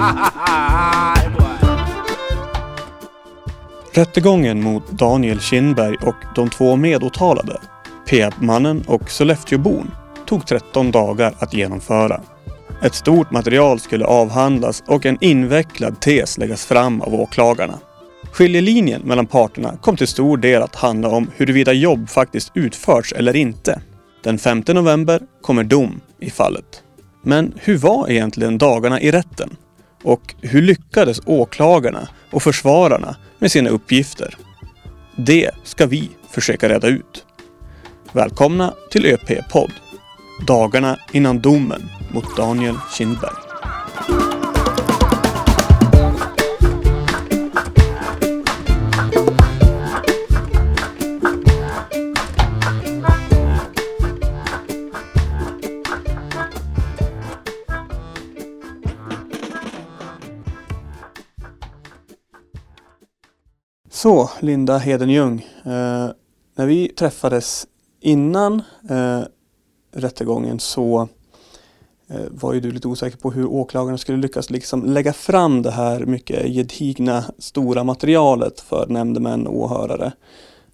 Rättegången mot Daniel Kindberg och de två medåtalade, Peab-mannen och Sollefteåbon, tog 13 dagar att genomföra. Ett stort material skulle avhandlas och en invecklad tes läggas fram av åklagarna. Skiljelinjen mellan parterna kom till stor del att handla om huruvida jobb faktiskt utförts eller inte. Den 5 november kommer dom i fallet. Men hur var egentligen dagarna i rätten? Och hur lyckades åklagarna och försvararna med sina uppgifter? Det ska vi försöka reda ut. Välkomna till ÖP-podd. Dagarna innan domen mot Daniel Kindberg. Så, Linda Hedenjung. Eh, när vi träffades innan eh, rättegången så eh, var ju du lite osäker på hur åklagarna skulle lyckas liksom lägga fram det här mycket gedigna stora materialet för nämndemän och åhörare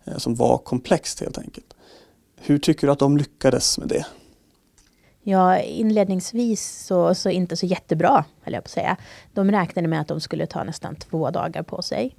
eh, som var komplext helt enkelt. Hur tycker du att de lyckades med det? Ja, inledningsvis så, så inte så jättebra, höll jag på att säga. De räknade med att de skulle ta nästan två dagar på sig.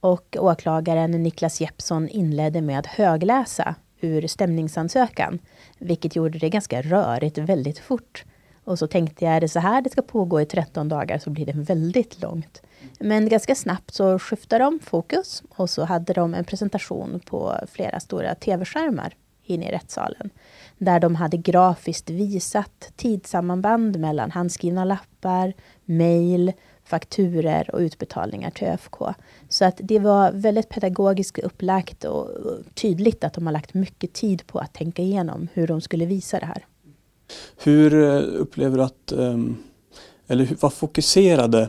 Och åklagaren Niklas Jeppsson inledde med att högläsa ur stämningsansökan, vilket gjorde det ganska rörigt väldigt fort. Och så tänkte jag, är det så här det ska pågå i 13 dagar så blir det väldigt långt. Men ganska snabbt så skiftade de fokus och så hade de en presentation på flera stora tv-skärmar inne i rättssalen. Där de hade grafiskt visat tidssammanband mellan handskrivna lappar, mejl, fakturer och utbetalningar till ÖFK. Så att det var väldigt pedagogiskt upplagt och tydligt att de har lagt mycket tid på att tänka igenom hur de skulle visa det här. Hur eh, upplever du att, ehm, eller vad fokuserade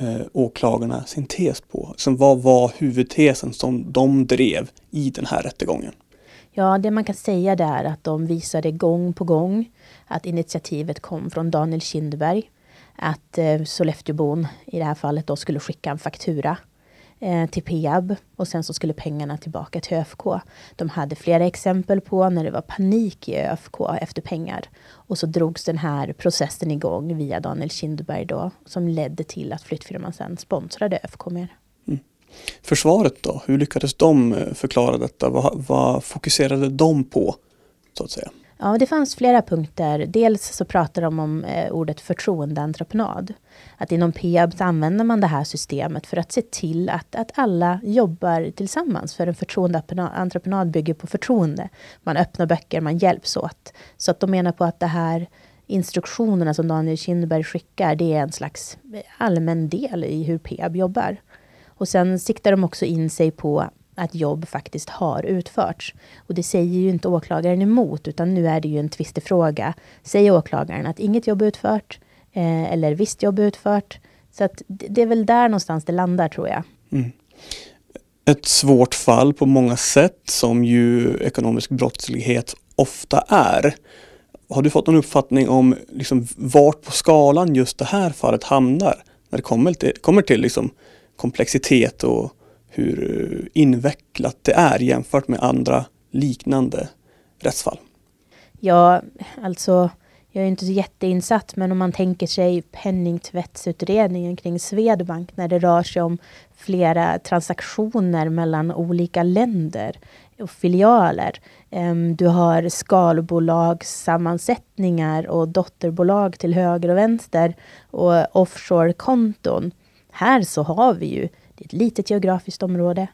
eh, åklagarna sin tes på? Alltså, vad var huvudtesen som de drev i den här rättegången? Ja, det man kan säga är att de visade gång på gång att initiativet kom från Daniel Kindberg att eh, Sollefteåbon i det här fallet då skulle skicka en faktura eh, till Peab och sen så skulle pengarna tillbaka till ÖFK. De hade flera exempel på när det var panik i ÖFK efter pengar. Och så drogs den här processen igång via Daniel Kindberg då som ledde till att flyttfirman sen sponsrade ÖFK mer. Mm. Försvaret då, hur lyckades de eh, förklara detta? Vad, vad fokuserade de på så att säga? Ja, det fanns flera punkter. Dels så pratar de om eh, ordet förtroendeentreprenad. Att inom Peab använder man det här systemet för att se till att, att alla jobbar tillsammans. För en förtroendeentreprenad bygger på förtroende. Man öppnar böcker, man hjälps åt. Så att de menar på att det här instruktionerna som Daniel Kindberg skickar, det är en slags eh, allmän del i hur Peab jobbar. Och sen siktar de också in sig på att jobb faktiskt har utförts. Och det säger ju inte åklagaren emot, utan nu är det ju en tvistefråga. Säger åklagaren att inget jobb är utfört, eh, eller visst jobb är utfört. Så att det är väl där någonstans det landar, tror jag. Mm. Ett svårt fall på många sätt, som ju ekonomisk brottslighet ofta är. Har du fått någon uppfattning om liksom vart på skalan just det här fallet hamnar? När det kommer till, kommer till liksom komplexitet och hur eh, invecklat det är jämfört med andra liknande rättsfall. Ja, alltså jag är inte så jätteinsatt, men om man tänker sig penningtvättsutredningen kring Swedbank när det rör sig om flera transaktioner mellan olika länder och filialer. Ehm, du har skalbolagssammansättningar och dotterbolag till höger och vänster och offshore-konton. Här så har vi ju det är ett litet geografiskt område.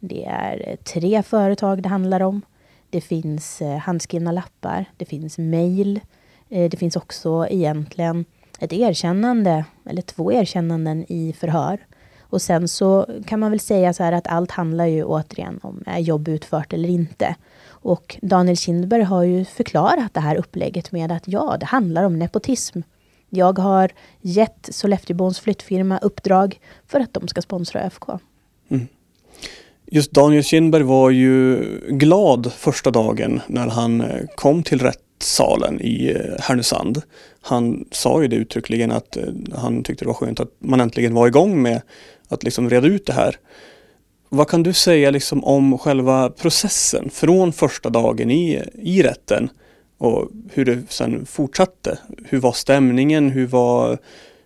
Det är eh, tre företag det handlar om. Det finns eh, handskrivna lappar. Det finns mejl. Eh, det finns också egentligen ett erkännande, eller två erkännanden i förhör. Och sen så kan man väl säga så här att allt handlar ju återigen om är jobb utfört eller inte. Och Daniel Kindberg har ju förklarat det här upplägget med att ja, det handlar om nepotism. Jag har gett Sollefteåbons flyttfirma uppdrag för att de ska sponsra ÖFK. Mm. Just Daniel Kindberg var ju glad första dagen när han eh, kom till rättssalen i eh, Härnösand. Han sa ju det uttryckligen att eh, han tyckte det var skönt att man äntligen var igång med att liksom reda ut det här. Vad kan du säga liksom om själva processen från första dagen i, i rätten och hur det sen fortsatte? Hur var stämningen? Hur var,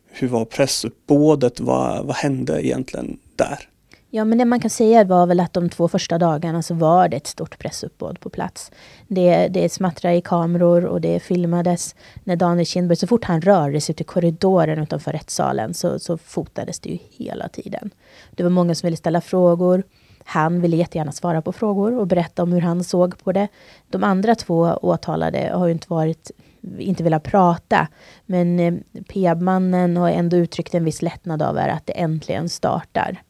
hur var pressuppbådet? Vad, vad hände egentligen där? Ja, men det man kan säga var väl att de två första dagarna så var det ett stort pressuppbåd på plats. Det, det smattrade i kameror och det filmades. När Daniel Kindberg, så fort han rörde sig ut i korridoren utanför rättssalen så, så fotades det ju hela tiden. Det var många som ville ställa frågor. Han ville jättegärna svara på frågor och berätta om hur han såg på det. De andra två åtalade har ju inte varit inte velat prata. Men eh, P-mannen har ändå uttryckt en viss lättnad av att det äntligen startar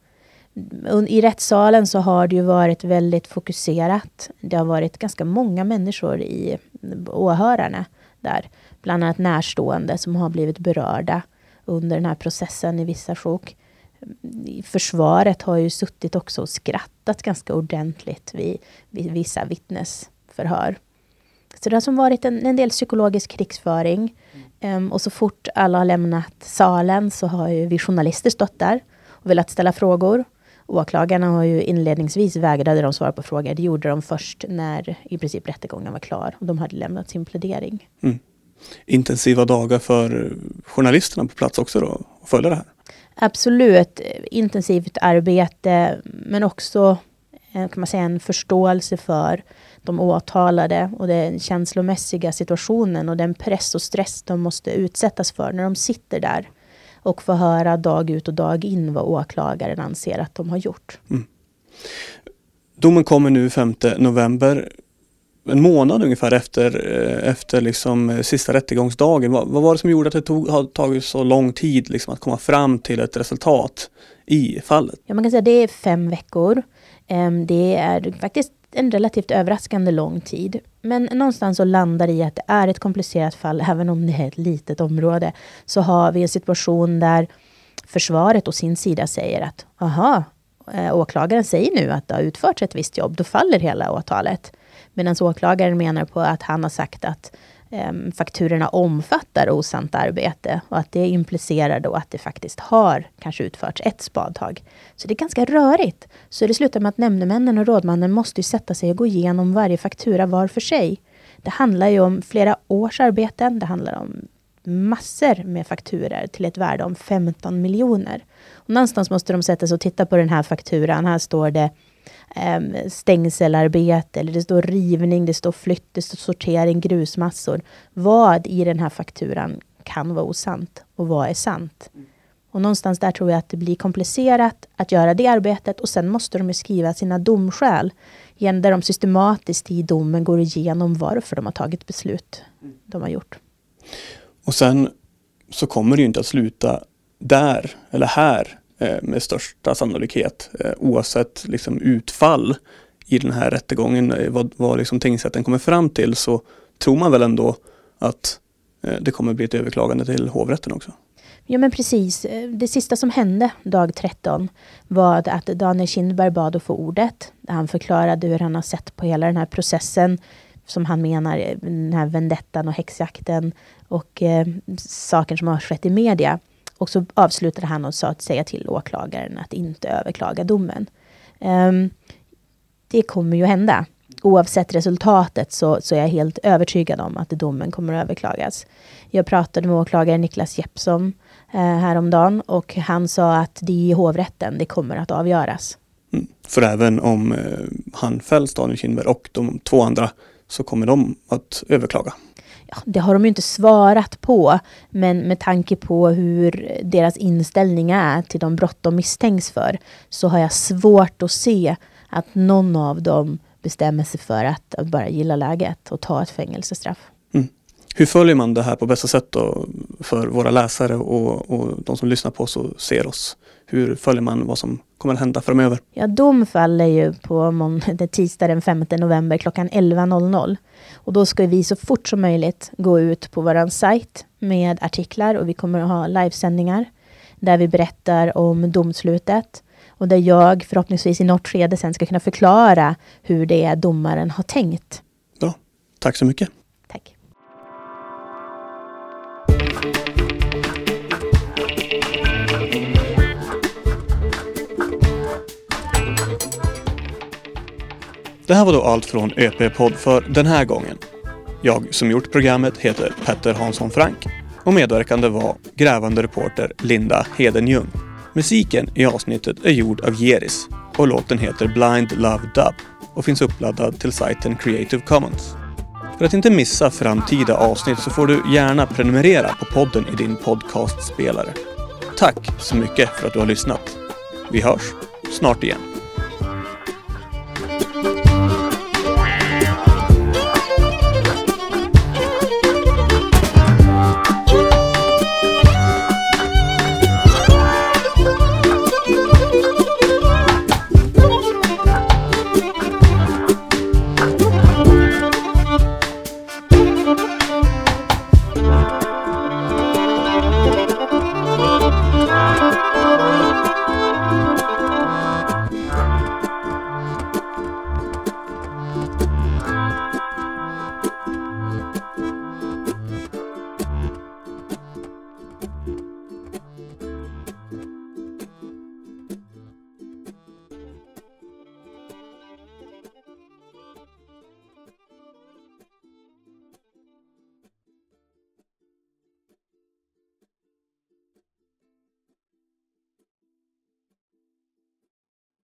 i rättssalen så har det ju varit väldigt fokuserat. Det har varit ganska många människor i åhörarna där. Bland annat närstående som har blivit berörda under den här processen i vissa sjok. Försvaret har ju suttit också och skrattat ganska ordentligt vid, vid vissa vittnesförhör. Så det har som varit en, en del psykologisk krigsföring. Um, och så fort alla har lämnat salen så har ju vi journalister stått där och velat ställa frågor. Åklagarna har ju inledningsvis vägrade de svara på frågor. Det gjorde de först när i princip rättegången var klar och de hade lämnat sin plädering. Mm. Intensiva dagar för journalisterna på plats också då, att följa det här? Absolut, intensivt arbete men också eh, kan man säga, en förståelse för de åtalade och den känslomässiga situationen och den press och stress de måste utsättas för när de sitter där och få höra dag ut och dag in vad åklagaren anser att de har gjort. Mm. Domen kommer nu 5 november. En månad ungefär efter, eh, efter liksom eh, sista rättegångsdagen. Vad, vad var det som gjorde att det tog, har tagit så lång tid liksom att komma fram till ett resultat i fallet? Ja, man kan säga att det är fem veckor. Ehm, det är faktiskt en relativt överraskande lång tid. Men någonstans så landar i att det är ett komplicerat fall, även om det är ett litet område. Så har vi en situation där försvaret å sin sida säger att aha, eh, åklagaren säger nu att det har utförts ett visst jobb, då faller hela åtalet. Medan åklagaren menar på att han har sagt att um, fakturorna omfattar osant arbete och att det implicerar då att det faktiskt har kanske utförts ett spadtag. Så det är ganska rörigt. Så det slutar med att nämndemännen och rådmannen måste sätta sig och gå igenom varje faktura var för sig. Det handlar ju om flera års arbeten. Det handlar om massor med fakturer till ett värde om 15 miljoner. Och någonstans måste de sätta sig och titta på den här fakturan. Här står det Ehm, stängselarbete, eller det står rivning, det står flytt, det står sortering, grusmassor. Vad i den här fakturan kan vara osant och vad är sant? Och någonstans där tror jag att det blir komplicerat att göra det arbetet och sen måste de skriva sina domskäl. Igen, där de systematiskt i domen går igenom varför de har tagit beslut de har gjort. Och sen så kommer det ju inte att sluta där eller här Eh, med största sannolikhet eh, oavsett liksom utfall i den här rättegången, eh, vad, vad liksom tingsrätten kommer fram till så tror man väl ändå att det kommer bli ett överklagande till hovrätten också. Ja men precis. Det sista som hände dag 13 var att Daniel Kindberg bad att få ordet. Han förklarade hur han har sett på hela den här processen som han menar, den här vendettan och häxjakten och eh, saker som har skett i media. Och så avslutade han och sa att säga till åklagaren att inte överklaga domen. Um, det kommer ju hända. Oavsett resultatet så, så är jag helt övertygad om att domen kommer att överklagas. Jag pratade med åklagare Niklas Jeppsson eh, häromdagen och han sa att det är i hovrätten det kommer att avgöras. Mm. För även om eh, han fälls, Daniel Kindberg, och de två andra så kommer de att överklaga det har de ju inte svarat på, men med tanke på hur deras inställning är till de brott de misstänks för, så har jag svårt att se att någon av dem bestämmer sig för att, bara gilla läget och ta ett fängelsestraff. Mm. Hur följer man det här på bästa sätt då för våra läsare och, och de som lyssnar på oss och ser oss? Hur följer man vad som kommer att hända framöver? Ja, dom faller ju på måndag, tisdag den 5 november klockan 11.00. Och då ska vi så fort som möjligt gå ut på vår sajt med artiklar och vi kommer att ha livesändningar där vi berättar om domslutet och där jag förhoppningsvis i något skede sen ska kunna förklara hur det är domaren har tänkt. Bra. Tack så mycket. Det här var då allt från e ÖP-podd för den här gången. Jag som gjort programmet heter Petter Hansson Frank och medverkande var grävande reporter Linda Hedenjung. Musiken i avsnittet är gjord av Geris och låten heter Blind Love Dub och finns uppladdad till sajten Creative Commons. För att inte missa framtida avsnitt så får du gärna prenumerera på podden i din podcastspelare. Tack så mycket för att du har lyssnat. Vi hörs snart igen.